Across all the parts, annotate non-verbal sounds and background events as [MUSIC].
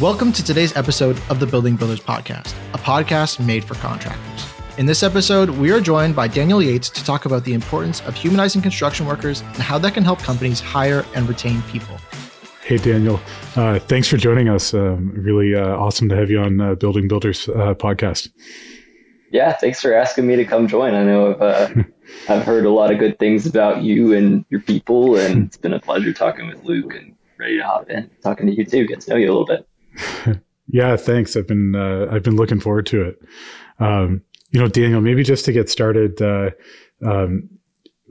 Welcome to today's episode of the Building Builders Podcast, a podcast made for contractors. In this episode, we are joined by Daniel Yates to talk about the importance of humanizing construction workers and how that can help companies hire and retain people. Hey, Daniel. Uh, thanks for joining us. Um, really uh, awesome to have you on uh, Building Builders uh, podcast. Yeah, thanks for asking me to come join. I know I've, uh, [LAUGHS] I've heard a lot of good things about you and your people, and it's been a pleasure talking with Luke and ready to hop in, talking to you too, get to know you a little bit. [LAUGHS] yeah, thanks. I've been uh, I've been looking forward to it. Um, you know, Daniel, maybe just to get started, uh, um,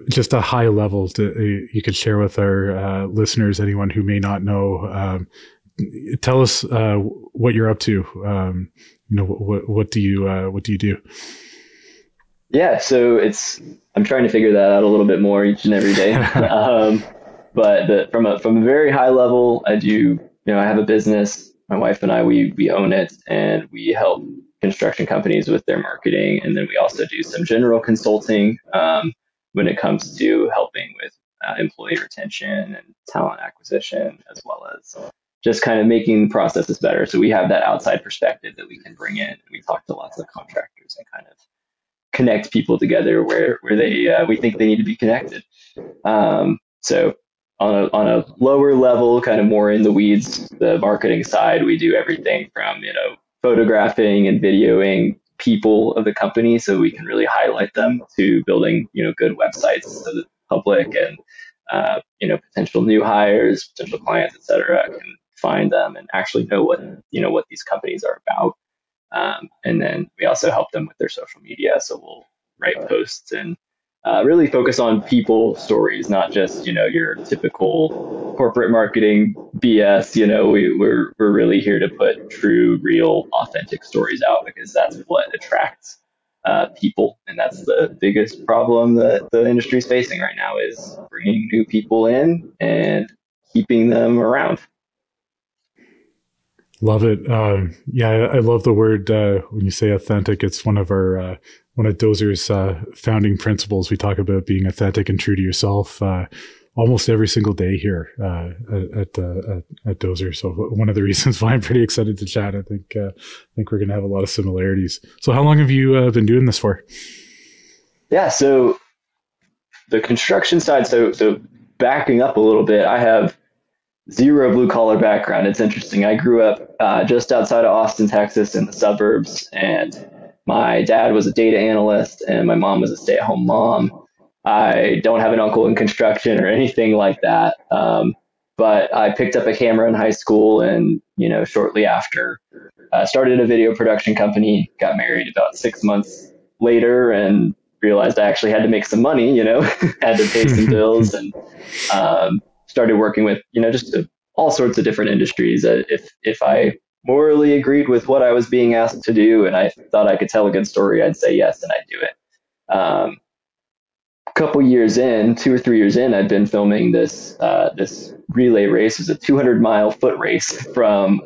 just a high level to, uh, you could share with our uh, listeners, anyone who may not know. Um, tell us uh, what you're up to. Um, you know, what what do you uh, what do you do? Yeah, so it's I'm trying to figure that out a little bit more each and every day. [LAUGHS] um, but the, from a from a very high level, I do you know I have a business my wife and I, we we own it and we help construction companies with their marketing, and then we also do some general consulting um, when it comes to helping with uh, employee retention and talent acquisition, as well as just kind of making processes better. So we have that outside perspective that we can bring in. We talk to lots of contractors and kind of connect people together where where they uh, we think they need to be connected. Um, so on a, on a lower level, kind of more in the weeds, the marketing side, we do everything from, you know, photographing and videoing people of the company so we can really highlight them to building, you know, good websites so that the public and, uh, you know, potential new hires, potential clients, et cetera, can find them and actually know what, you know, what these companies are about. Um, and then we also help them with their social media. So we'll write posts and uh, really focus on people stories, not just you know your typical corporate marketing BS. You know, we, we're we're really here to put true, real, authentic stories out because that's what attracts uh, people, and that's the biggest problem that the industry is facing right now is bringing new people in and keeping them around. Love it. Um, yeah, I, I, love the word uh, when you say authentic. It's one of our uh, one of DOZR's uh, founding principles. We talk about being authentic and true to yourself uh, almost every single day here uh, at, uh, at, at DOZR. So one of the [LAUGHS] reasons why I'm pretty excited to chat. I think uh, I think we're going to have a lot of similarities. So how long have you uh, been doing this for? Yeah, so the construction side. So so backing up a little bit, I have zero blue collar background. It's interesting. I grew up just outside of Austin, Texas, in the suburbs, and my dad was a data analyst and my mom was a stay at home mom. I don't have an uncle in construction or anything like that. Um, but I picked up a camera in high school and, you know, shortly after, uh, started a video production company, got married about six months later and realized I actually had to make some money, you know, [LAUGHS] had to pay some [LAUGHS] bills and um, started working with, you know, just all sorts of different industries. Uh, if, if I morally agreed with what I was being asked to do and I thought I could tell a good story, I'd say yes and I'd do it. Um, a couple years in, two or three years in, I'd been filming this uh, this relay race. It was a 200 mile foot race from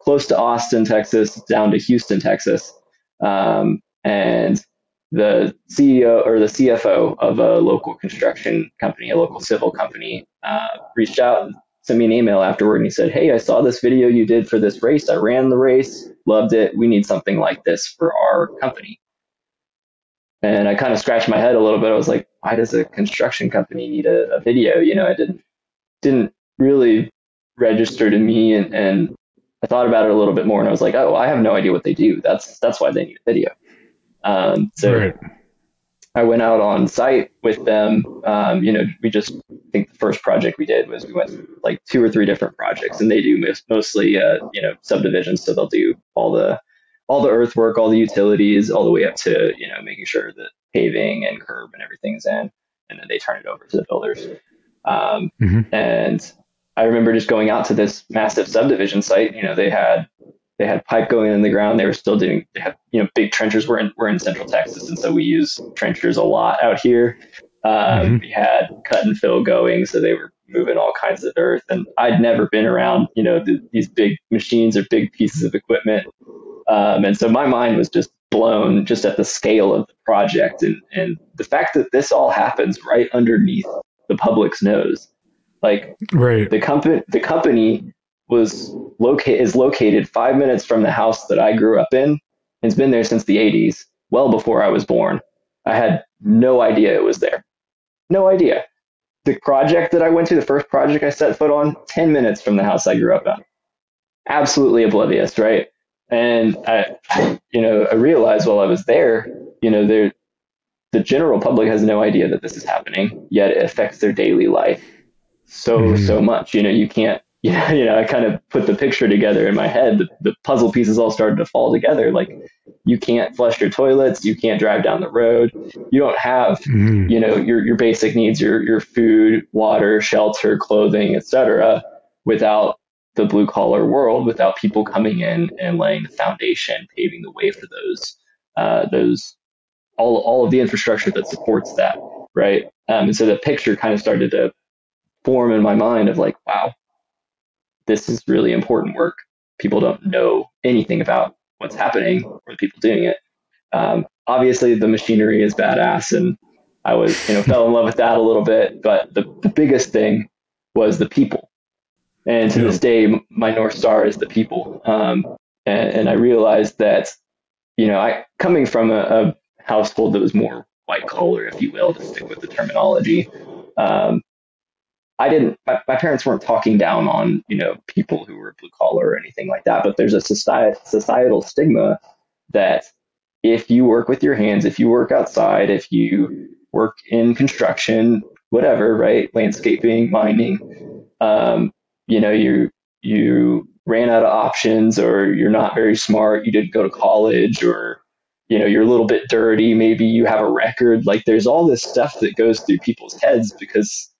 close to Austin, Texas, down to Houston, Texas. Um, and the CEO or the CFO of a local construction company, a local civil company, uh, reached out and sent me an email afterward and he said, Hey, I saw this video you did for this race. I ran the race, loved it. We need something like this for our company. And I kind of scratched my head a little bit. I was like, why does a construction company need a, a video? You know, I didn't didn't really register to me and, and I thought about it a little bit more and I was like, oh, I have no idea what they do. That's that's why they need a video. Um, so right. I went out on site with them. Um, you know, we just think the first project we did was we went through like two or three different projects, and they do mostly uh, you know subdivisions. So they'll do all the all the earthwork, all the utilities, all the way up to you know making sure that paving and curb and everything's in, and then they turn it over to the builders. Um, mm-hmm. And I remember just going out to this massive subdivision site. You know, they had they had pipe going in the ground. They were still doing, they had, you know, big trenchers. We're in, we're in central Texas. And so we use trenchers a lot out here. Um, mm-hmm. We had cut and fill going. So they were moving all kinds of earth. And I'd never been around, you know, the, these big machines or big pieces of equipment. Um, and so my mind was just blown just at the scale of the project and, and the fact that this all happens right underneath the public's nose. Like right. the company, the company was located is located five minutes from the house that I grew up in it's been there since the 80s, well before I was born. I had no idea it was there. No idea. The project that I went to, the first project I set foot on, 10 minutes from the house I grew up in. Absolutely oblivious, right? And I, you know, I realized while I was there, you know, there, the general public has no idea that this is happening, yet it affects their daily life so, mm-hmm. so much. You know, you can't, [LAUGHS] yeah, you know, I kind of put the picture together in my head. The, the, puzzle pieces all started to fall together. Like, you can't flush your toilets, you can't drive down the road, you don't have, mm. you know, your your basic needs, your your food, water, shelter, clothing, etc., without the blue collar world, without people coming in and laying the foundation, paving the way for those uh, those all all of the infrastructure that supports that, right? Um, and so the picture kind of started to form in my mind of like, wow, this is really important work. People don't know anything about what's happening or the people doing it. Um, obviously, the machinery is badass, and I was, you know, fell in love with that a little bit. But the, the biggest thing was the people. And to yeah. this day, my North Star is the people. Um, and, and, I realized that, you know, I coming from a, a household that was more white collar, if you will, to stick with the terminology. Um, I didn't, my, my, parents weren't talking down on, you know, people who were blue collar or anything like that, but there's a society, societal stigma that if you work with your hands, if you work outside, if you work in construction, whatever, right? Landscaping, mining, um, you know, you, you ran out of options or you're not very smart, you didn't go to college or, you know, you're a little bit dirty, maybe you have a record. Like there's all this stuff that goes through people's heads because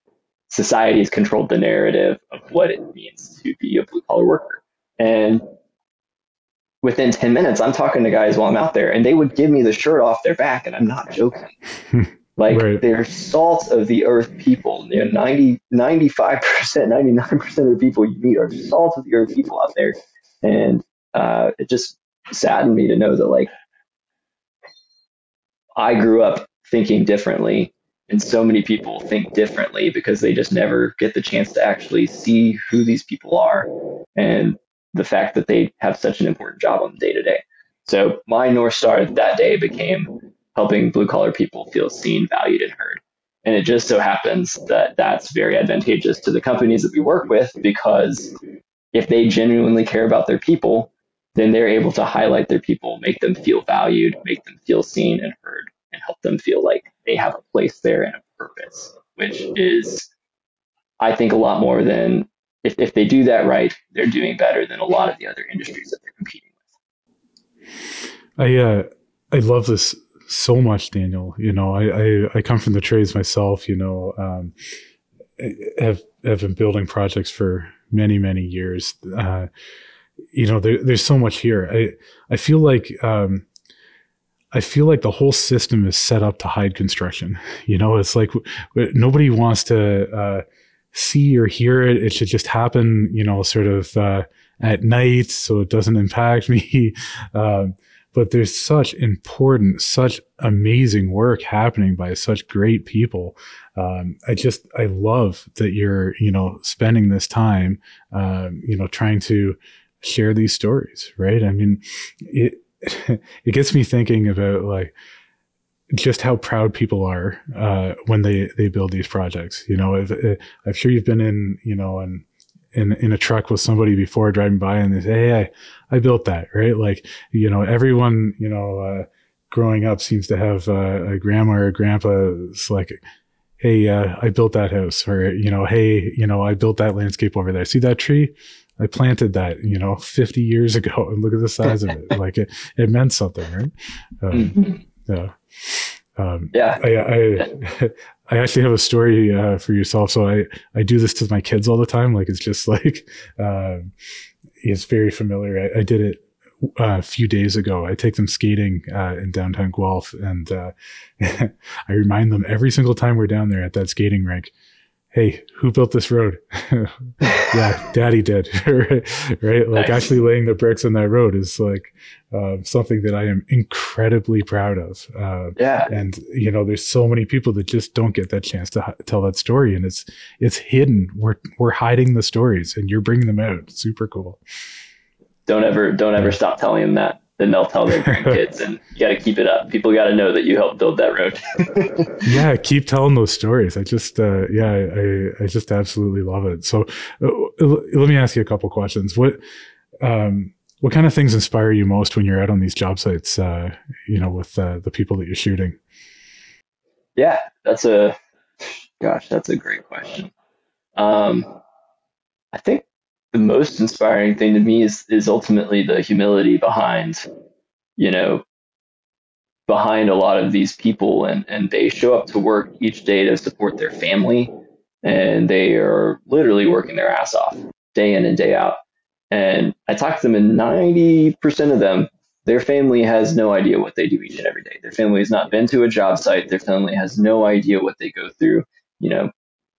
society has controlled the narrative of what it means to be a blue collar worker. And within 10 minutes, I'm talking to guys while I'm out there, and they would give me the shirt off their back, and I'm not joking. [LAUGHS] like right. they're salt of the earth people. You know, 90, 95%, 99% [LAUGHS] of the people you meet are salt of the earth people out there. And uh, it just saddened me to know that like I grew up thinking differently and so many people think differently because they just never get the chance to actually see who these people are and the fact that they have such an important job on the day to day. So my North Star that day became helping blue collar people feel seen, valued, and heard. And it just so happens that that's very advantageous to the companies that we work with because if they genuinely care about their people, then they're able to highlight their people, make them feel valued, make them feel seen and heard, and help them feel like they have a place there and a purpose, which is, I think, a lot more than if, if they do that right, they're doing better than a lot of the other industries that they're competing with. I uh, I love this so much, Daniel. You know, I, I, I come from the trades myself. You know, um, have have been building projects for many many years. Uh, you know, there, there's so much here. I I feel like um, I feel like the whole system is set up to hide construction. You know, it's like nobody wants to uh, see or hear it. It should just happen, you know, sort of uh, at night so it doesn't impact [LAUGHS] me. Um, but there's such important, such amazing work happening by such great people. Um, I just, I love that you're, you know, spending this time, um, you know, trying to share these stories, right? I mean, it, [LAUGHS] it gets me thinking about like just how proud people are uh, when they they build these projects. You know, if, if, I'm sure you've been in you know in, in in a truck with somebody before driving by and they say, "Hey, I I built that," right? Like you know, everyone you know uh, growing up seems to have uh, a grandma or a grandpa. It's like. Hey, uh, I built that house, or you know, hey, you know, I built that landscape over there. See that tree? I planted that, you know, 50 years ago and look at the size of it. [LAUGHS] Like it, it meant something, right? Um, mm-hmm. Yeah. Um, yeah. I, I, [LAUGHS] I, actually have a story uh, for yourself. So I, I do this to my kids all the time. Like it's just [LAUGHS] like, um, it's very familiar. I, I did it uh, a few days ago. I take them skating uh, in downtown Guelph, and uh, I remind them every single time we're down there at that skating rink hey, who built this road? [LAUGHS] yeah, daddy did. [LAUGHS] right. Like nice. actually laying the bricks on that road is like uh, something that I am incredibly proud of. Uh, yeah. And, you know, there's so many people that just don't get that chance to h- tell that story and it's, it's hidden. We're, we're hiding the stories and you're bringing them out. Super cool. Don't ever, don't ever stop telling them that then they'll tell their [LAUGHS] grandkids and you got to keep it up. People got to know that you helped build that road. [LAUGHS] Yeah keep telling those stories. I just uh, yeah I, I just absolutely love it. So uh, let me ask you a couple questions. What um, what kind of things inspire you most when you're out on these job sites uh, you know with uh, the people that you're shooting? Yeah that's a gosh that's a great question. Um, i think the most inspiring thing to me is is ultimately the humility behind, you know, behind a lot of these people and, and they show up to work each day to support their family and they are literally working their ass off day in and day out. And I talk to them and 90% of them, their family has no idea what they do each and every day. Their family has not been to a job site. Their family has no idea what they go through. You know,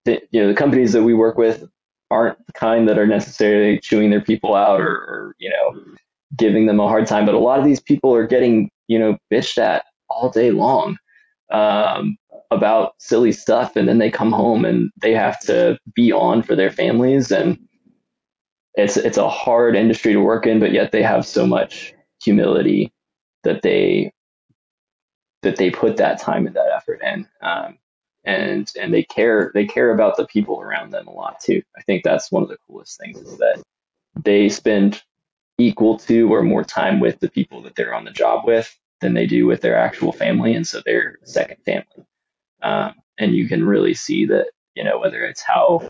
the, you know, the companies that we work with, aren't the kind that are necessarily chewing their people out or, or, you know giving them a hard time. But a lot of these people are getting you know bitched at all day long um, about silly stuff. And then they come home and they have to be on for their families. And it's it's a hard industry to work in but yet they have so much humility that they that they put that time and that effort in. Um, and and they care they care about the people around them a lot too. I think that's one of the coolest things is that they spend equal to or more time with the people that they're on the job with than they do with their actual family, and so they're second family. Um, and you can really see that you know whether it's how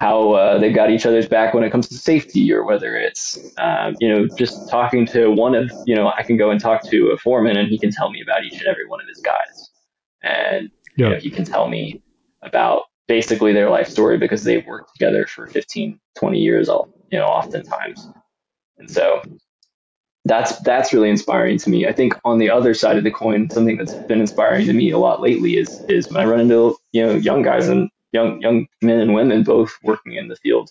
how uh, they got each other's back when it comes to safety, or whether it's um, you know just talking to one of you know I can go and talk to a foreman and he can tell me about each and every one of his guys, and yeah. you know, you can tell me about basically their life story because they've worked together for 15, 20 years, you know, oftentimes. And so that's that's really inspiring to me. I think on the other side of the coin, something that's been inspiring to me a lot lately is is when I run into you know young guys and young young men and women both working in the field,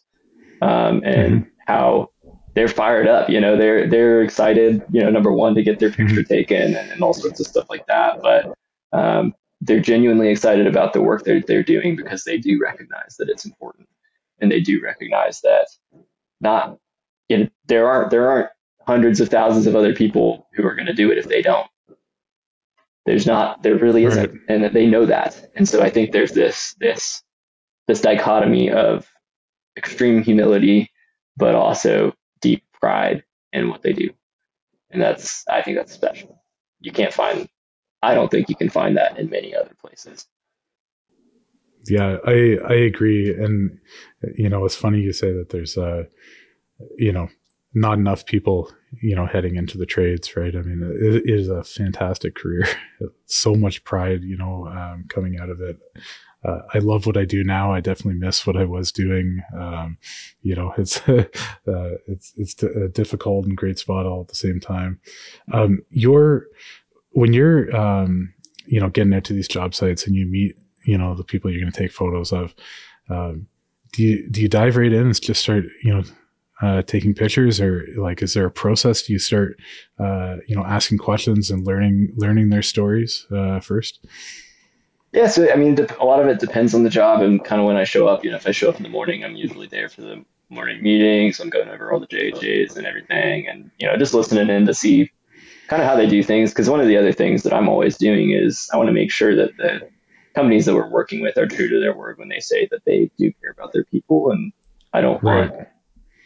um, and mm-hmm. how they're fired up. You know, they're they're excited. You know, number one to get their picture mm-hmm. taken and, and all sorts of stuff like that. But um, they're genuinely excited about the work they're, they're doing because they do recognize that it's important. And they do recognize that not there aren't there aren't hundreds of thousands of other people who are going to do it if they don't. There's not there really isn't. Right. and they know that. And so i think there's this this this dichotomy of extreme humility but also deep pride in what they do. And that's i think that's special. You can't find I don't think you can find that in many other places. Yeah, I I agree, and you know it's funny you say that there's uh you know not enough people you know heading into the trades, right? I mean, it is a fantastic career, [LAUGHS] so much pride, you know, um, coming out of it. Uh, I love what I do now. I definitely miss what I was doing. Um, you know, [LAUGHS] it's uh, it's it's a difficult and great spot all at the same time. Um, your when you're um, you know getting into these job sites and you meet you know the people you're going to take photos of um, do you do you dive right in and just start you know uh, taking pictures? Or like is there a process? Do you start uh, you know asking questions and learning learning their stories uh, first? Yeah so i mean a lot of it depends on the job and kind of when i show up. You know if i show up in the morning i'm usually there for the morning meetings. I'm going over all the jhs and everything and you know just listening in to see kind of how they do things. Because one of the other things that I'm always doing is I want to make sure that the companies that we're working with are true to their word when they say that they do care about their people. And I don't right. want,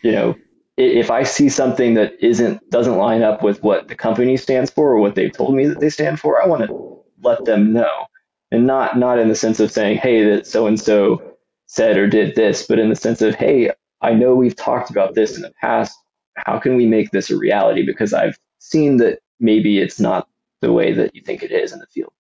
you know, if I see something that isn't doesn't line up with what the company stands for or what they've told me that they stand for, I want to let them know, and not not in the sense of saying, hey, that so and so said or did this, but in the sense of, hey, I know we've talked about this in the past. How can we make this a reality? Because I've seen that maybe it's not the way that you think it is in the field.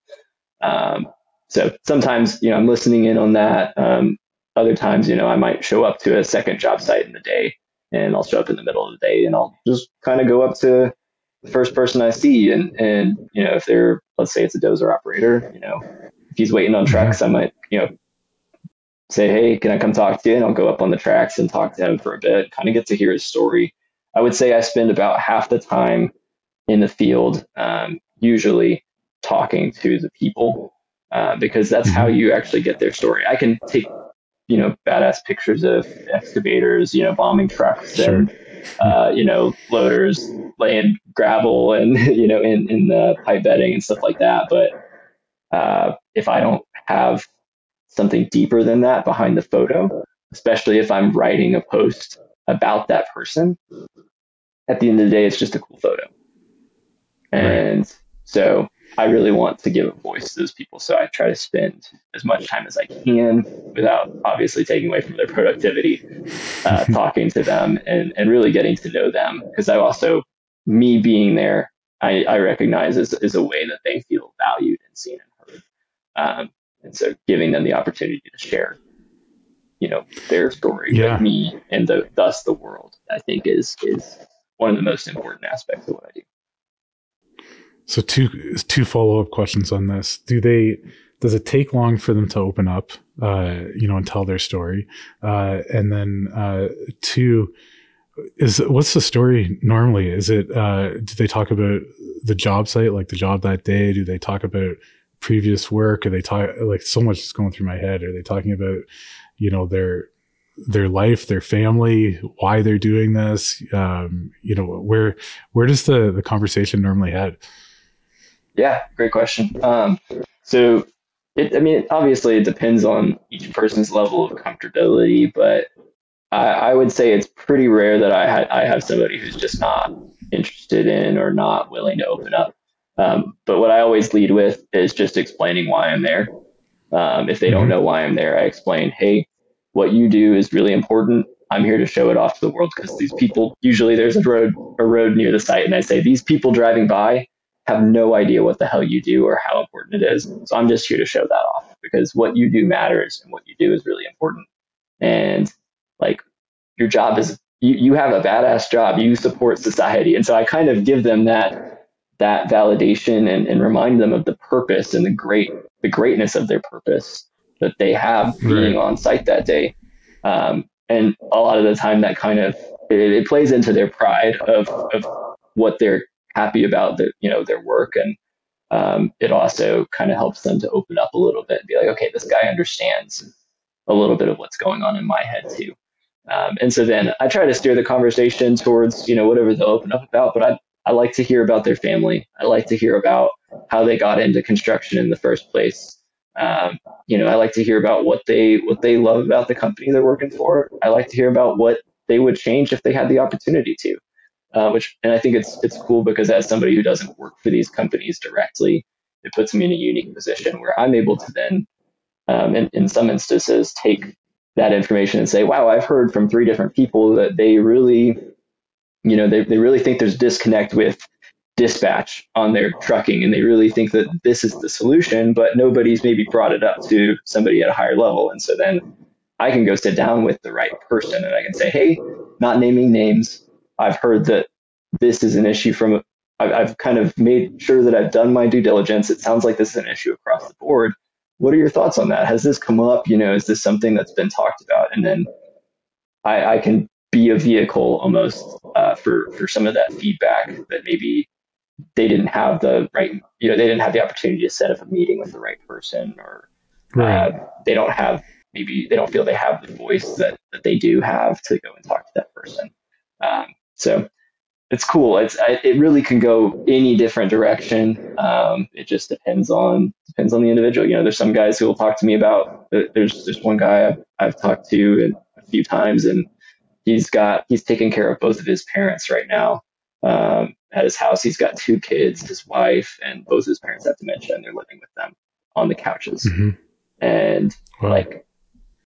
Um, so sometimes, you know, I'm listening in on that. Um, other times, you know, I might show up to a second job site in the day and I'll show up in the middle of the day and I'll just kind of go up to the first person I see. And, and, you know, if they're, let's say it's a dozer operator, you know, if he's waiting on trucks, I might, you know, say, hey, can I come talk to you? And I'll go up on the tracks and talk to him for a bit, kind of get to hear his story. I would say I spend about half the time in the field, um, usually talking to the people, uh, because that's how mm-hmm. you actually get their story. I can take, you know, badass pictures of excavators, you know, bombing trucks sure. and, uh, you know, loaders laying gravel and, [LAUGHS] you know, in, in the pipe bedding and stuff like that. But uh, if I don't have something deeper than that behind the photo, especially if I'm writing a post about that person, at the end of the day, it's just a cool photo. And right. so I really want to give a voice to those people. So I try to spend as much time as I can without obviously taking away from their productivity, uh, [LAUGHS] talking to them and, and really getting to know them. Because I also, me being there, I, I recognize is, is a way that they feel valued and seen and heard. Um, and so giving them the opportunity to share, you know, their story yeah. with me and the, thus the world, I think is, is one of the most important aspects of what I do. So two two follow up questions on this. Do they does it take long for them to open up, uh, you know, and tell their story? Uh, and then uh, two is what's the story normally? Is it uh, do they talk about the job site, like the job that day? Do they talk about previous work? Are they talk like so much is going through my head? Are they talking about you know their their life, their family, why they're doing this? Um, you know, where where does the the conversation normally head? Yeah, great question. Um, so, it, I mean, obviously, it depends on each person's level of comfortability, but I, I would say it's pretty rare that I, ha- I have somebody who's just not interested in or not willing to open up. Um, but what I always lead with is just explaining why I'm there. Um, if they don't mm-hmm. know why I'm there, I explain, hey, what you do is really important. I'm here to show it off to the world because these people usually there's a road a road near the site, and I say these people driving by have no idea what the hell you do or how important it is. So I'm just here to show that off because what you do matters and what you do is really important. And like your job is you, you have a badass job. You support society. And so I kind of give them that that validation and, and remind them of the purpose and the great the greatness of their purpose that they have being right. on site that day. Um, and a lot of the time that kind of it, it plays into their pride of, of what they're happy about the, you know, their work. And um, it also kind of helps them to open up a little bit and be like, okay, this guy understands a little bit of what's going on in my head too. Um, and so then I try to steer the conversation towards, you know, whatever they'll open up about, but I, I like to hear about their family. I like to hear about how they got into construction in the first place. Um, you know, I like to hear about what they what they love about the company they're working for. I like to hear about what they would change if they had the opportunity to uh, which and I think it's it's cool because as somebody who doesn't work for these companies directly, it puts me in a unique position where I'm able to then, um, in, in some instances, take that information and say, wow, I've heard from three different people that they really, you know, they, they really think there's disconnect with dispatch on their trucking and they really think that this is the solution, but nobody's maybe brought it up to somebody at a higher level. And so then I can go sit down with the right person and I can say, hey, not naming names, I've heard that this is an issue from, I've, I've kind of made sure that I've done my due diligence. It sounds like this is an issue across the board. What are your thoughts on that? Has this come up? You know, is this something that's been talked about? And then I, I can be a vehicle almost uh, for for some of that feedback that maybe they didn't have the right, you know, they didn't have the opportunity to set up a meeting with the right person, or right. uh, they don't have maybe they don't feel they have the voice that, that they do have to go and talk to that person. Um, so it's cool. It's it really can go any different direction. Um, it just depends on depends on the individual. You know, there's some guys who will talk to me about. There's there's one guy I've, I've talked to a few times, and he's got he's taking care of both of his parents right now. Um, at his house, he's got two kids, his wife, and both of his parents have dementia, and they're living with them on the couches. Mm-hmm. And wow. like,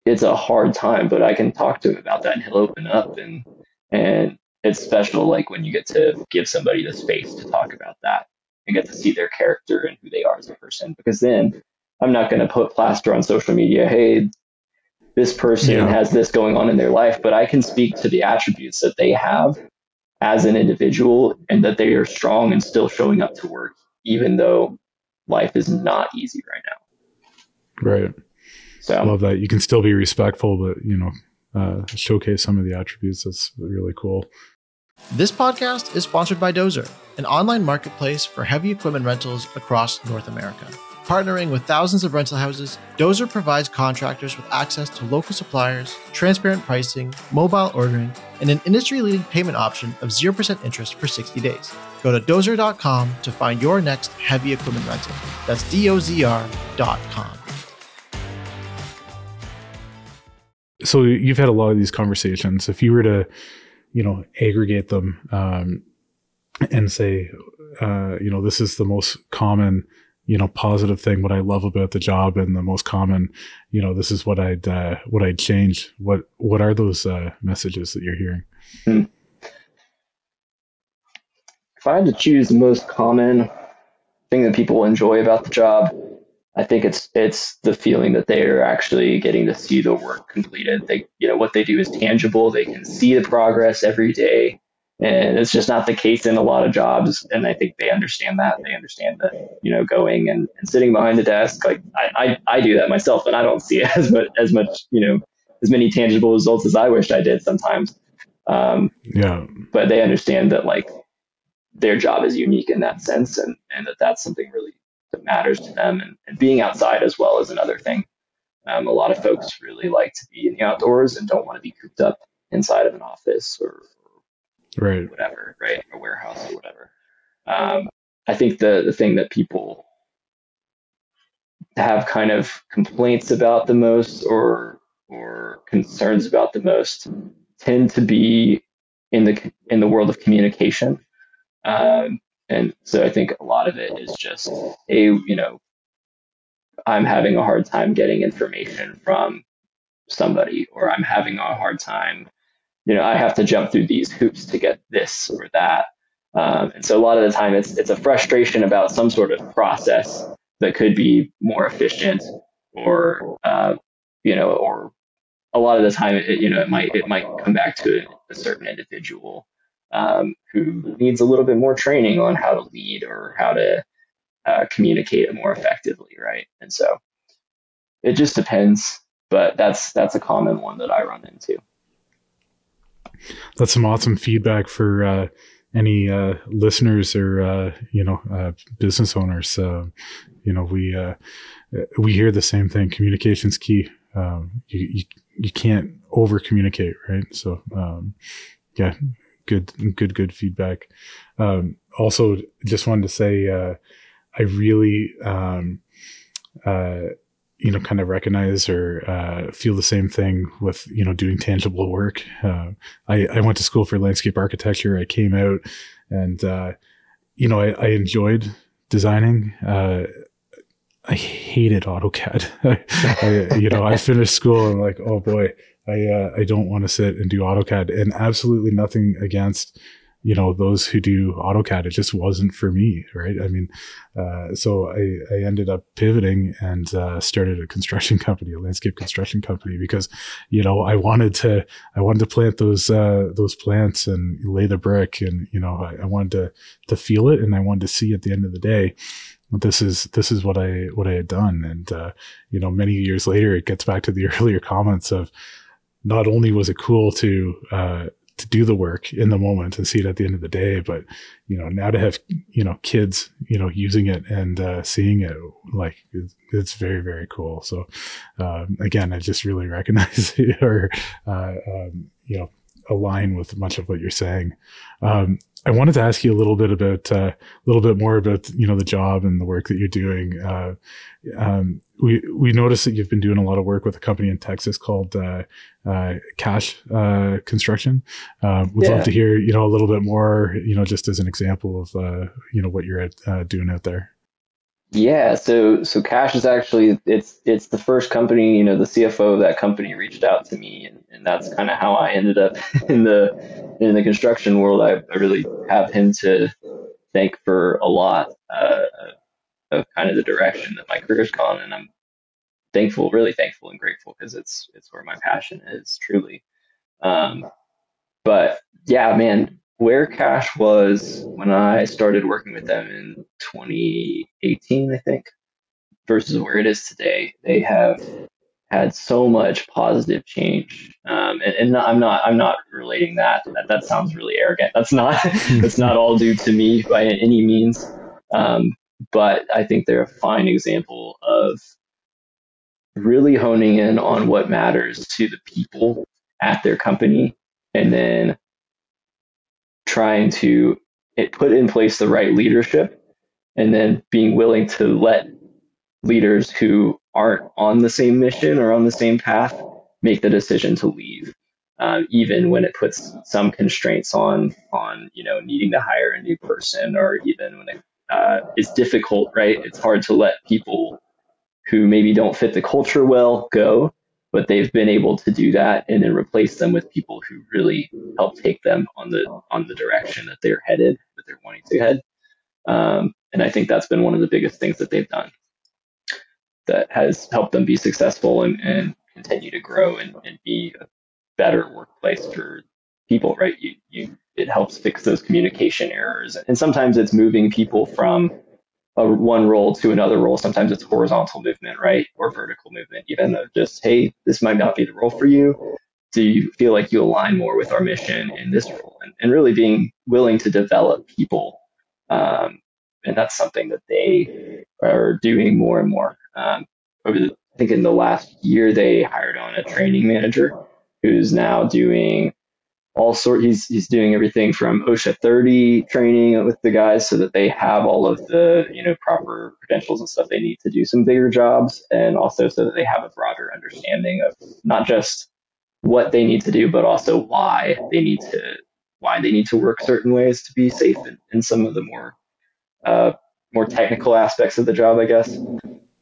it's a hard time, but I can talk to him about that, and he'll open up and and it's special like when you get to give somebody the space to talk about that and get to see their character and who they are as a person because then i'm not going to put plaster on social media hey this person yeah. has this going on in their life but i can speak to the attributes that they have as an individual and that they are strong and still showing up to work even though life is not easy right now right So I love that you can still be respectful, but you know, uh, showcase some of the attributes. That's really cool. This podcast is sponsored by DOZR, an online marketplace for heavy equipment rentals across North America. Partnering with thousands of rental houses, DOZR provides contractors with access to local suppliers, transparent pricing, mobile ordering, and an industry leading payment option of 0% interest for 60 days. Go to dozr.com to find your next heavy equipment rental. That's D O Z R.com. So you've had a lot of these conversations. If you were to, you know, aggregate them um, and say, uh, you know, this is the most common you know positive thing what i love about the job and the most common you know this is what i'd uh, what i'd change what what are those uh, messages that you're hearing hmm. if i had to choose the most common thing that people enjoy about the job i think it's it's the feeling that they're actually getting to see the work completed they you know what they do is tangible they can see the progress every day and it's just not the case in a lot of jobs. And I think they understand that. They understand that, you know, going and, and sitting behind the desk, like I, I, I do that myself and I don't see [LAUGHS] as much, as much, you know, as many tangible results as I wished I did sometimes. Um, yeah. But they understand that like their job is unique in that sense and, and that that's something really that matters to them. And, and being outside as well is another thing. Um, a lot of folks really like to be in the outdoors and don't want to be cooped up inside of an office or, right whatever right a warehouse or whatever um, i think the the thing that people have kind of complaints about the most or or concerns about the most tend to be in the in the world of communication um, and so i think a lot of it is just a you know i'm having a hard time getting information from somebody or i'm having a hard time you know, I have to jump through these hoops to get this or that. Um, and so a lot of the time it's, it's a frustration about some sort of process that could be more efficient or, uh, you know, or a lot of the time, it, you know, it might, it might come back to a certain individual, um, who needs a little bit more training on how to lead or how to, uh, communicate more effectively. Right. And so it just depends, but that's, that's a common one that I run into that's some awesome feedback for uh, any uh, listeners or uh, you know uh, business owners. You know, we uh, we hear the same thing. Communication's key. Um, you, you, you can't over communicate, right? So um, yeah, good good good feedback. Um, also, just wanted to say I really um, you know kind of recognize or uh, feel the same thing with you know doing tangible work. Uh, I, I went to school for landscape architecture. I came out and uh, you know I, I enjoyed designing. Uh, i hated autocad. [LAUGHS] I, you know i finished school and like oh boy i uh, i don't want to sit and do autocad and absolutely nothing against you know those who do AutoCAD. It just wasn't for me, right? I mean, uh, so I, I ended up pivoting and uh, started a construction [LAUGHS] company, a landscape construction company, because you know I wanted to I wanted to plant those uh, those plants and lay the brick, and you know I, I wanted to to feel it, and I wanted to see at the end of the day this is this is what I what I had done, and uh, you know many years later it gets back to the [LAUGHS] earlier comments of not only was it cool to uh, to do the work in the moment and see it at the end of the day. But, you know, now to have, you know, kids, you know, using it and uh, seeing it, like, it's, very, very cool. So, um, again, I just really [LAUGHS] recognize or, uh, um, you know, align with much of what you're saying. Um, I wanted to ask you a little bit about uh, a little bit more about you know the job and the work that you're doing. Uh, um, we we noticed that you've been doing a lot of work with a company in Texas called uh, uh Cash uh, Construction. Uh, we'd yeah. love to hear you know a little bit more. You know, just as an example of you know what you're doing out there. Yeah, so so Cash is actually it's it's the first company, you know, the CFO of that company reached out to me and, and that's kind of how I ended up [LAUGHS] in the in the construction world. I, I really have him to thank for a lot uh, of kind of the direction that my career's gone and I'm thankful, really thankful and grateful because it's it's where my passion is truly. Um, but yeah, man, where Cash was when I started working with them in 2018, I think, versus where it is today. They have had so much positive change. Um, and, and not, I'm not I'm not relating that. that. That sounds really arrogant. That's not [LAUGHS] that's not all due to me by any means. Um, but I think they're a fine example of really honing in on what matters to the people at their company, and then trying to put in place the right leadership, and then being willing to let leaders who aren't on the same mission or on the same path make the decision to leave, uh, even when it puts some constraints on on you know needing to hire a new person, or even when it uh, is difficult. Right, it's hard to let people who maybe don't fit the culture well go, but they've been able to do that and then replace them with people who really help take them on the on the direction that they're headed, that they're wanting to head. Um, and I think that's been one of the biggest things that they've done that has helped them be successful and, and continue to grow and, and be a better workplace for people, right? You, you, it helps fix those communication errors. And sometimes it's moving people from a one role to another role. Sometimes it's horizontal movement, right? Or vertical movement, even of just, hey, this might not be the role for you. Do you feel like you align more with our mission in this role? And, and really being willing to develop people. Um, and that's something that they are doing more and more um, I think in the last year, they hired on a training manager who's now doing all sort. He's he's doing everything from OSHA 30 training with the guys so that they have all of the you know proper credentials and stuff they need to do some bigger jobs, and also so that they have a broader understanding of not just what they need to do, but also why they need to why they need to work certain ways to be safe in, in some of the more uh, more technical aspects of the job, I guess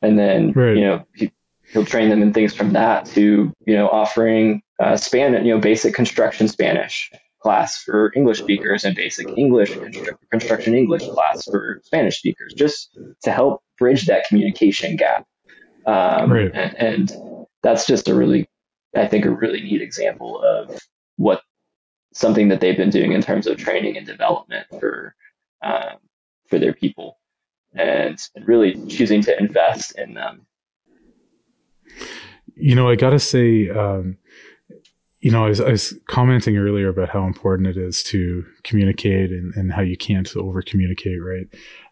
and then right. you know he, will train them in things from that to you know offering uh, Spanish, you know, basic construction Spanish class for English speakers and basic English constru- construction English class for Spanish speakers, just to help bridge that communication gap. Um, right. and, and that's just a really, I think, a really neat example of what something that they've been doing in terms of training and development for um, for their people and, really choosing to invest in them. You know, I got to say, um, you know, I was, I was, commenting earlier about how important it is to communicate and, and how you can't over communicate, right?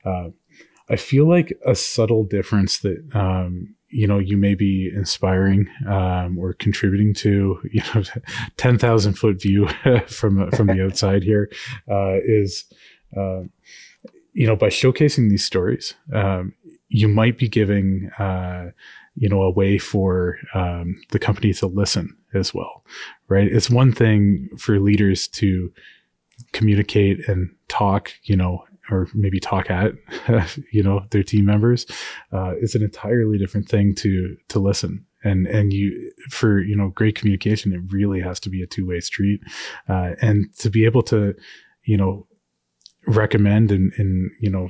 Uh, I feel like a subtle difference that, um, you know, you may be inspiring um, or contributing to, [LAUGHS] you know, 10,000 foot view [LAUGHS] from, from the outside here uh, is, uh, you know, by showcasing these stories, um, you might be giving, uh, you know, a way for um, the company to listen as well, right? It's one thing for leaders to communicate and talk, you know, or maybe talk at, [LAUGHS] you know, their team members. Uh, it's an entirely different thing to to listen and and you for you know great communication it really has to be a two-way street uh, and to be able to you know recommend and, and, you know,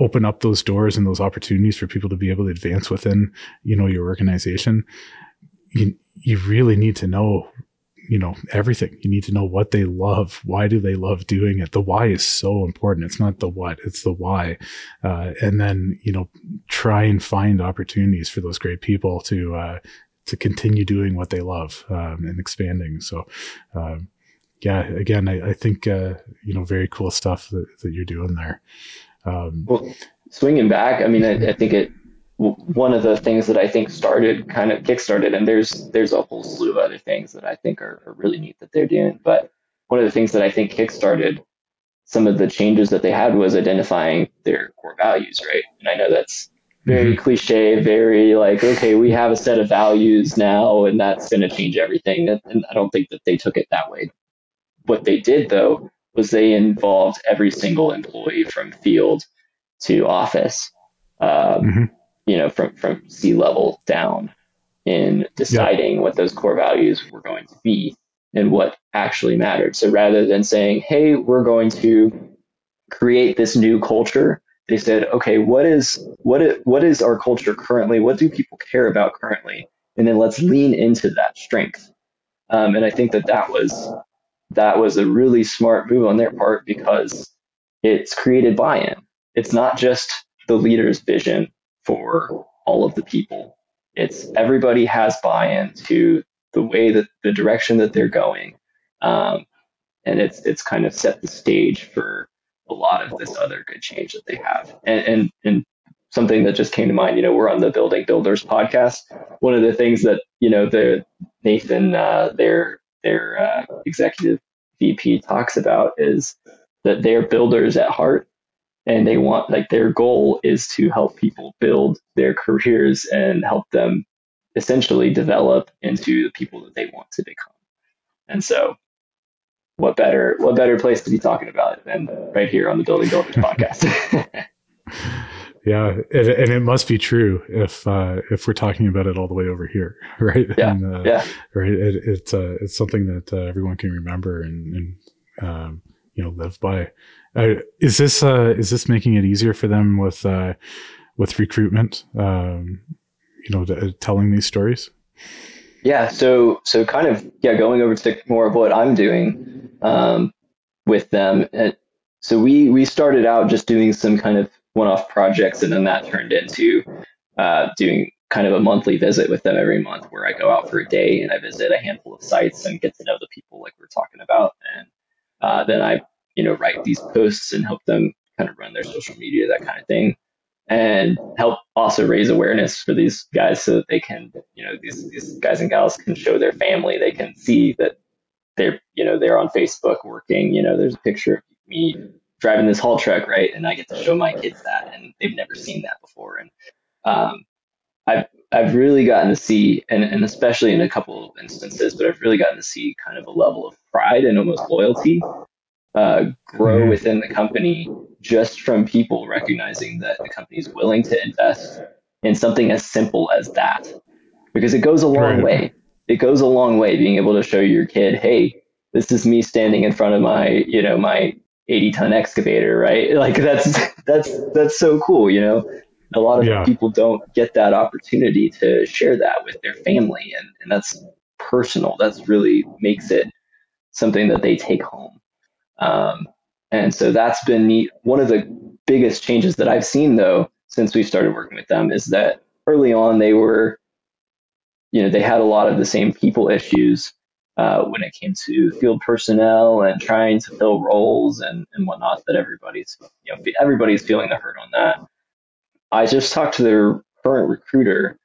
open up those doors and those opportunities for people to be able to advance within, you know, your organization, you, you really need to know, you know, everything. You need to know what they love. Why do they love doing it? The why is so important. It's not the what, it's the why. Uh, and then, you know, try and find opportunities for those great people to, uh, to continue doing what they love um, and expanding. So, um, yeah, again, I, I think uh, you know very cool stuff that, that you're doing there. Um, well, swinging back, I mean, I, I think it one of the things that I think started kind of kickstarted, and there's there's a whole slew of other things that I think are, are really neat that they're doing. But one of the things that I think kickstarted some of the changes that they had was identifying their core values, right? And I know that's very mm-hmm. cliche, very like, okay, we have a set of values now, and that's going to change everything. And I don't think that they took it that way. What they did though was they involved every single employee from field to office, um, mm-hmm. you know, from from C level down in deciding yeah. what those core values were going to be and what actually mattered. So rather than saying, "Hey, we're going to create this new culture," they said, "Okay, what is what is, what is our culture currently? What do people care about currently?" And then let's lean into that strength. Um, and I think that that was that was a really smart move on their part because it's created buy-in. It's not just the leader's vision for all of the people. it's everybody has buy-in to the way that the direction that they're going, um, and it's it's kind of set the stage for a lot of this other good change that they have. And and and something that just came to mind, you know, we're on the Building Builders podcast. One of the things that you know the Nathan, uh, their uh, executive VP talks about is that they're builders at heart and they want like their goal is to help people build their careers and help them essentially develop into the people that they want to become. And so what better what better place to be talking about it than right here on the Building Builders [LAUGHS] podcast. [LAUGHS] yeah, and, and, it must be true if uh, if we're talking about it all the way over here, [LAUGHS] right? Yeah, and, uh, yeah. right. It, it's uh, it's something that uh, everyone can remember and, and um, you know live by. Uh, is this uh, is this making it easier for them with with recruitment? Um, you know, telling these stories. Yeah, so so kind of yeah, going over to more of what I'm doing um, with them. And so we we started out just doing some kind of one-off projects, and then that turned into uh, doing kind of a monthly visit with them every month, where I go out for a day and I visit a handful of sites and get to know the people like we are talking about, and uh, then I you know write these posts and help them kind of run their social media, that kind of thing and help also raise awareness for these guys so that they can, you know, these, these guys and gals can show their family. They can see that they're, you know, they're on Facebook working. You know, there's a picture of me driving this haul truck, right? And I get to show my kids that, and they've never seen that before. And um, I've I've really gotten to see, and, and especially in a couple of instances, but I've really gotten to see kind of a level of pride and almost loyalty uh, grow mm-hmm. within the company just from people recognizing that the company is willing to invest in something as simple as that because it goes a long right. way it goes a long way being able to show your kid hey this is me standing in front of my you know my 80 ton excavator right [LAUGHS] like that's that's that's so cool you know a lot of yeah. people don't get that opportunity to share that with their family and, and that's personal that's really makes it something that they take home um, and so that's been neat. One of the biggest changes that I've seen though since we started working with them is that early on they were, you know, they had a lot of the same people issues uh, when it came to field personnel and trying to fill roles and, and whatnot that everybody's, you know, everybody's feeling the hurt on that. I just talked to their current recruiter,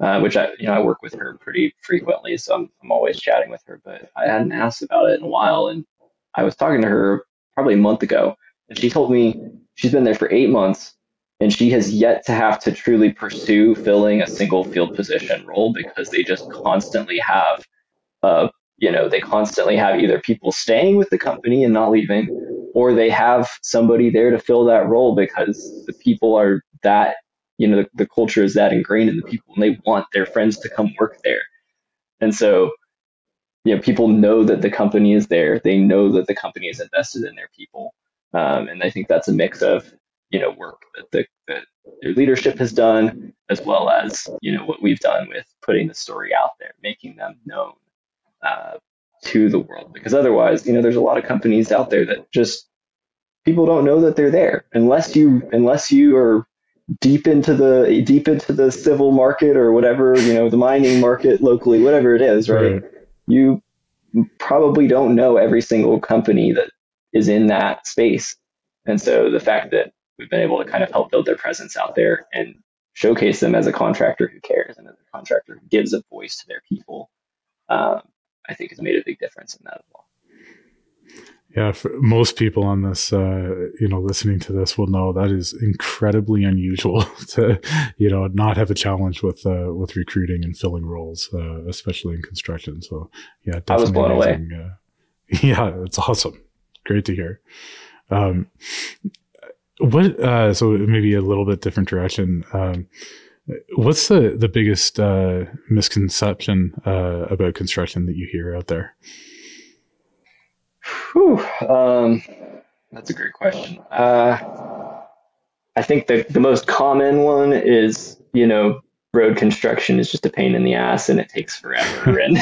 uh, which I, you know, I work with her pretty frequently, so I'm, I'm always chatting with her, but I hadn't asked about it in a while. And I was talking to her probably a month ago, and she told me she's been there for eight months and she has yet to have to truly pursue filling a single field position role because they just constantly have, uh, you know, they constantly have either people staying with the company and not leaving, or they have somebody there to fill that role because the people are that, you know, the, the culture is that ingrained in the people and they want their friends to come work there. And so you know, people know that the company is there. They know that the company is invested in their people. Um, and I think that's a mix of, you know, work that, the, that their leadership has done, as well as, you know, what we've done with putting the story out there, making them known uh, to the world. Because otherwise, you know, there's a lot of companies out there that just people don't know that they're there unless you unless you are deep into the deep into the civil market or whatever, you know, the mining market locally, whatever it is, right? right you probably don't know every single company that is in that space. And so the fact that we've been able to kind of help build their presence out there and showcase them as a contractor who cares and as a contractor who gives a voice to their people, um, I think has made a big difference in that as well yeah, most people on this, uh, you know, listening to this will know that is incredibly unusual [LAUGHS] to, you know, not have a challenge with uh, with recruiting and filling roles, uh, especially in construction. So, yeah, definitely I was blown amazing. away. Uh, [LAUGHS] yeah, it's awesome. Great to hear. Um, what? Uh, so maybe a little bit different direction. Um, what's the the biggest uh, misconception about construction that you hear out there? Whew, um, that's a great question. Uh, I think the, the most common one is, you know, road construction is just a pain in the ass and it takes forever. [LAUGHS] and,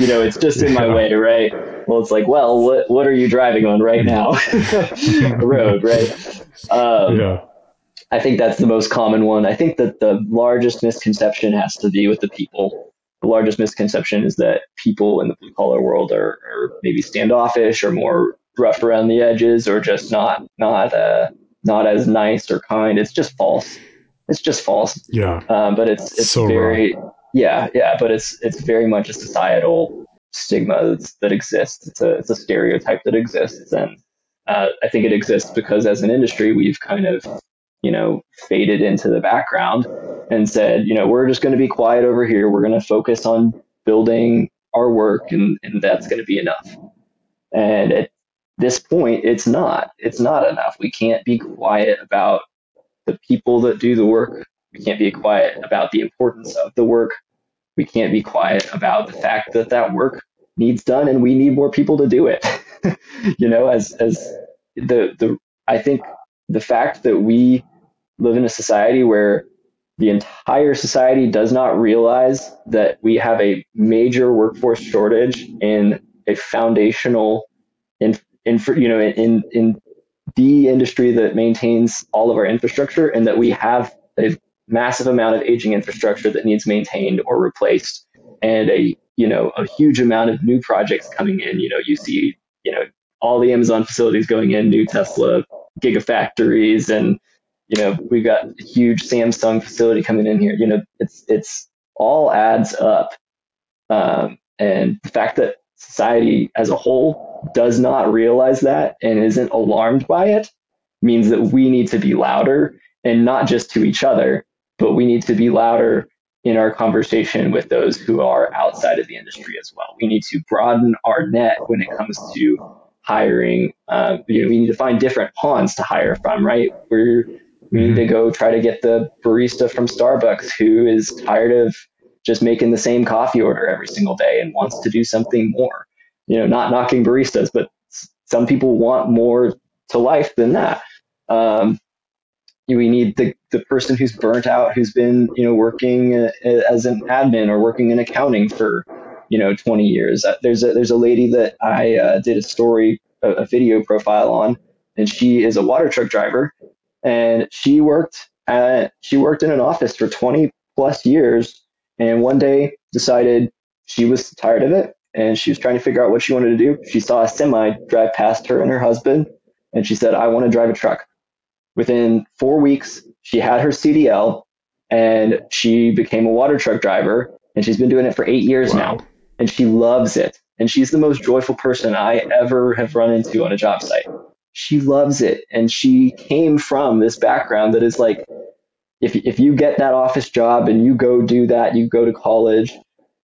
you know, it's just in my way, right? Well, it's like, well, what, what are you driving on right now? [LAUGHS] [LAUGHS] road, right? Um, yeah. I think that's the most common one. I think that the largest misconception has to be with the people. The largest misconception is that people in the blue collar world are, are maybe standoffish or more rough around the edges or just not not uh, not as nice or kind. It's just false. It's just false. Yeah. Um, but it's it's So very yeah yeah. But it's it's very much a societal stigma that's, that exists. It's a it's a stereotype that exists, and uh, I think it exists because as an industry we've kind of you know faded into the background and said you know we're just going to be quiet over here. We're going to focus on building our work, and and that's going to be enough. And at this point, it's not. It's not enough. We can't be quiet about the people that do the work. We can't be quiet about the importance of the work. We can't be quiet about the fact that that work needs done and we need more people to do it. [LAUGHS] you know, as as the the I think the fact that we live in a society where the entire society does not realize that we have a major workforce shortage in a foundational in, in you know in in the industry that maintains all of our infrastructure and that we have a massive amount of aging infrastructure that needs maintained or replaced and a you know a huge amount of new projects coming in. You know you see you know all the amazon facilities going in new tesla gigafactories and you know we've got a huge samsung facility coming in here you know it's it's all adds up um, and the fact that society as a whole does not realize that and isn't alarmed by it means that we need to be louder and not just to each other, but we need to be louder in our conversation with those who are outside of the industry as well. We need to broaden our net when it comes to hiring. Uh, you know, we need to find different ponds to hire from, right? We're, we need to go try to get the barista from Starbucks who is tired of just making the same coffee order every single day and wants to do something more. You know, not knocking baristas, but some people want more to life than that. Um, we need the, the person who's burnt out, who's been, you know, working uh, as an admin or working in accounting for, you know, 20 years. Uh, there's a, there's a lady that I uh, did a story, a, a video profile on, and she is a water truck driver and she worked at, she worked in an office for 20 plus years and one day decided she was tired of it and she was trying to figure out what she wanted to do. She saw a semi drive past her and her husband and she said, I want to drive a truck. Within four weeks, she had her CDL and she became a water truck driver and she's been doing it for eight years Wow. now and she loves it. And she's the most joyful person I ever have run into on a job site. She loves it. And she came from this background that is like, if, if you get that office job and you go do that, you go to college,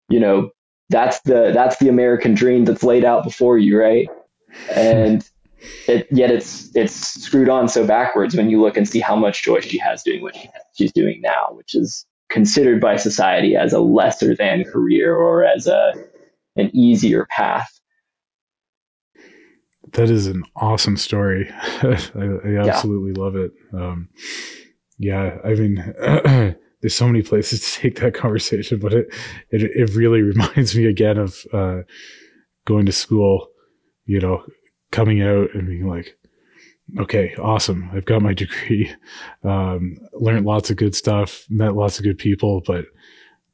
you know, that's the, that's the American dream that's laid out before you. Right. And [LAUGHS] it, yet it's, it's screwed on so backwards when you look and see how much joy she has doing what she, she's doing now, which is considered by society as a lesser than career or as a, an easier path. That is an awesome story. [LAUGHS] I, I absolutely love it. Um, yeah, I mean, [CLEARS THROAT] there's so many places to take that conversation, but it it, it really [LAUGHS] reminds me again of uh, going to school. You know, coming out and being like, okay, awesome, I've got my [LAUGHS] degree, um, learned lots of good stuff, met lots of good people, but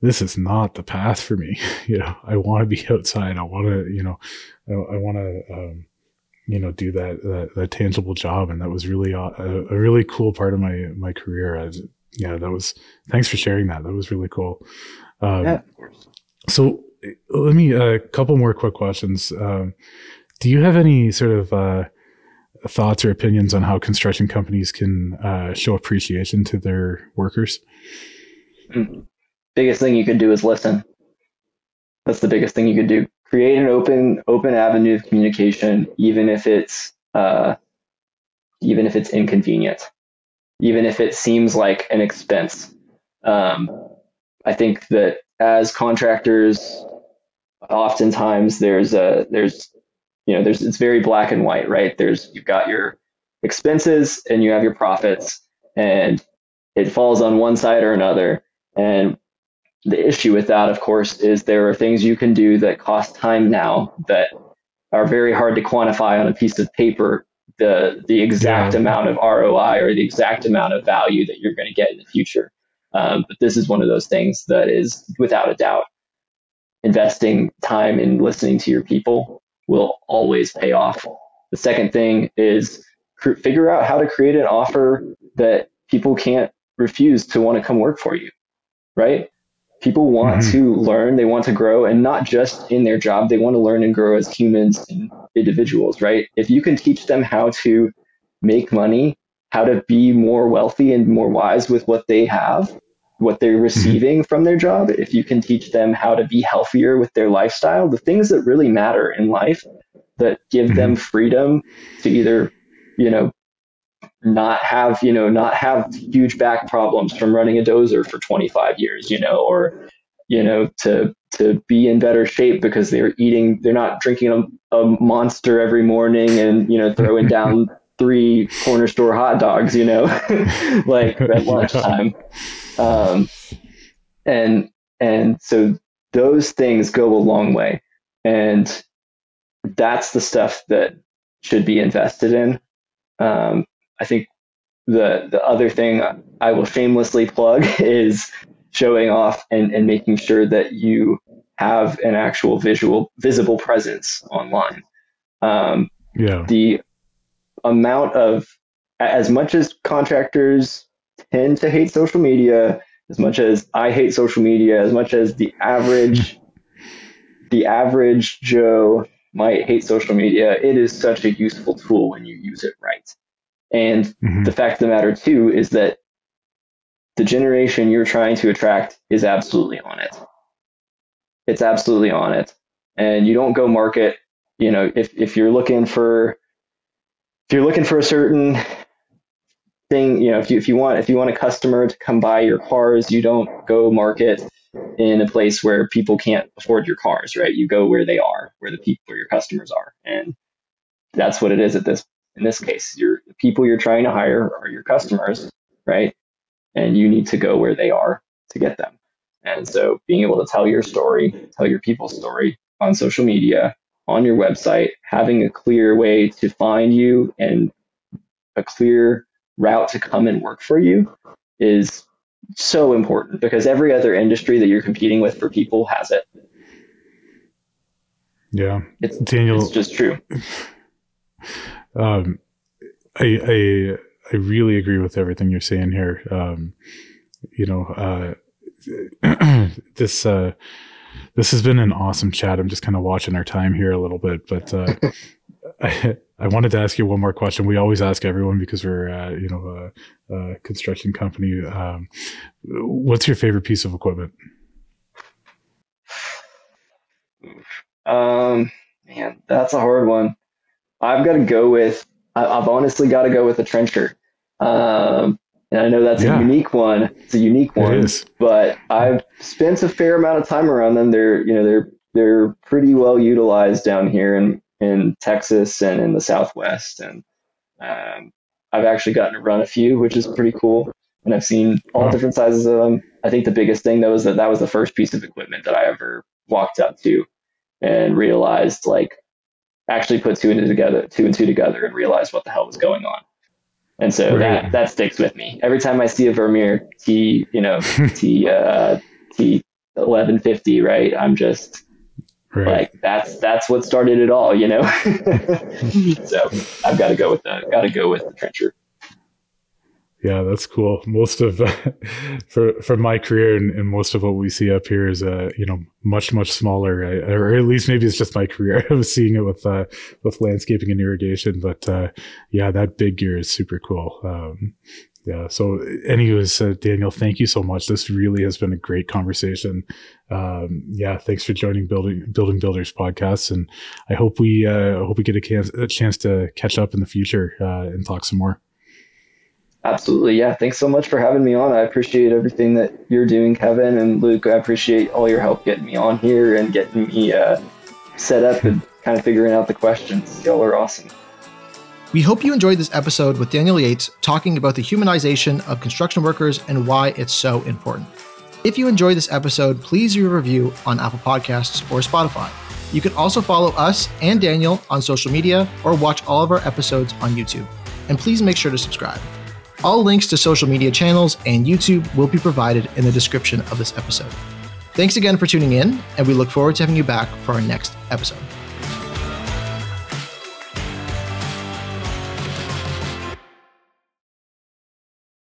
this is not the path for me. You know, I want to be outside. I want to, you know, I, I want to. Um, you know do that, that that tangible job. And that was really a, a really cool part of my my career. As yeah that was thanks for sharing that. That was really cool. Um, Yeah, so let me a uh, couple more quick questions. Um, do you have any sort of uh, thoughts or opinions on how construction companies can uh, show appreciation to their workers? Biggest thing you could do is listen. That's the biggest thing you could do. Create an open open avenue of communication, even if it's uh, even if it's inconvenient, even if it seems like an expense. Um, I think that as contractors, oftentimes there's a there's you know there's it's very black and white, right? There's you've got your expenses and you have your profits, and it falls on one side or another. And the issue with that, of course, is there are things you can do that cost time now that are very hard to quantify on a piece of paper the the exact yeah. amount of ROI or the exact amount of value that you're going to get in the future. Um, but this is one of those things that is without a doubt investing time in listening to your people will always pay off. The second thing is cr- figure out how to create an offer that people can't refuse to want to come work for you, right? People want mm-hmm. to learn, they want to grow, and not just in their job, they want to learn and grow as humans and individuals, right? If you can teach them how to make money, how to be more wealthy and more wise with what they have, what they're mm-hmm. receiving from their job, if you can teach them how to be healthier with their lifestyle, the things that really matter in life that give them mm-hmm. freedom to either, you know, not have you know not have huge back problems from running a dozer for 25 years you know or you know to to be in better shape because they're eating they're not drinking a, a monster every morning and you know throwing [LAUGHS] down three corner store hot dogs you know [LAUGHS] like [LAUGHS] at lunchtime. Um, and and so those things go a long way. And that's the stuff that should be invested in. Um, I think the the other thing I will shamelessly plug [LAUGHS] is showing off and, and making sure that you have an actual visual visible presence online. Um, yeah. The amount of as much as contractors tend to hate social media, as much as I hate social media, as much as the average [LAUGHS] the average Joe might hate social media, it is such a useful tool when you use it right. And mm-hmm. the fact of the matter, too, is that the generation you're trying to attract is absolutely on it. It's absolutely on it. And you don't go market, you know, if, if you're looking for if you're looking for a certain thing, you know, if you if you want if you want a customer to come buy your cars, you don't go market in a place where people can't afford your cars, right? You go where they are, where the people where your customers are. And that's what it is at this in this case, your the people you're trying to hire are your customers, right? And you need to go where they are to get them. And so being able to tell your story, tell your people's story on social media, on your website, having a clear way to find you and a clear route to come and work for you is so important because every other industry that you're competing with for people has it. Yeah. It's, Daniel, it's just true. [LAUGHS] Um, I, I, I really agree with everything you're saying here. Um, you know, uh, [CLEARS THROAT] this, uh, this has been an awesome chat. I'm just kind of watching our time here a little bit, but, uh, [LAUGHS] I, I wanted to ask you one more question. We always ask everyone because we're, uh, you know, a, a construction company. Um, what's your favorite piece of equipment? Um, man, that's a hard one. I've got to go with. I've honestly got to go with the trencher. Um, and I know that's yeah. a unique one. It's a unique one, but I've spent a fair amount of time around them. They're you know they're they're pretty well utilized down here in in Texas and in the Southwest, and um, I've actually gotten to run a few, which is pretty cool. And I've seen all wow. different sizes of them. I think the biggest thing though is that that was the first piece of equipment that I ever walked up to and realized like actually put two and two together, two and two together, and realize what the hell was going on. And so that that sticks with me. Every time I see a Vermeer T, you know, [LAUGHS] T uh, T eleven fifty, right? I'm just right. like that's that's what started it all, you know. [LAUGHS] [LAUGHS] so I've got to go with the got to go with the trencher. Yeah, that's cool. Most of uh, [LAUGHS] for for my career and, and, most of what we see up here is uh you know much much smaller, uh, or at least maybe it's just my career. [LAUGHS] of seeing it with uh with landscaping and irrigation, but uh yeah, that big gear is super cool. Um, yeah. So, anyways, uh, Daniel, thank you so much. This really has been a great conversation. Um, yeah, thanks for joining building building builders podcast, and I hope we uh, hope we get a, chance, a chance to catch up in the future uh, and talk some more. Absolutely. Yeah. Thanks so much for having me on. I appreciate everything that you're doing, Kevin and Luke. I appreciate all your help getting me on here and getting me uh, set up and kind of figuring out the questions. Y'all are awesome. We hope you enjoyed this episode with Daniel Yates talking about the humanization of construction workers and why it's so important. If you enjoyed this episode, please leave a review on Apple Podcasts or Spotify. You can also follow us and Daniel on social media or watch all of our episodes on YouTube. And please make sure to subscribe. All links to social media channels and YouTube will be provided in the description of this episode. Thanks again for tuning in, and we look forward to having you back for our next episode.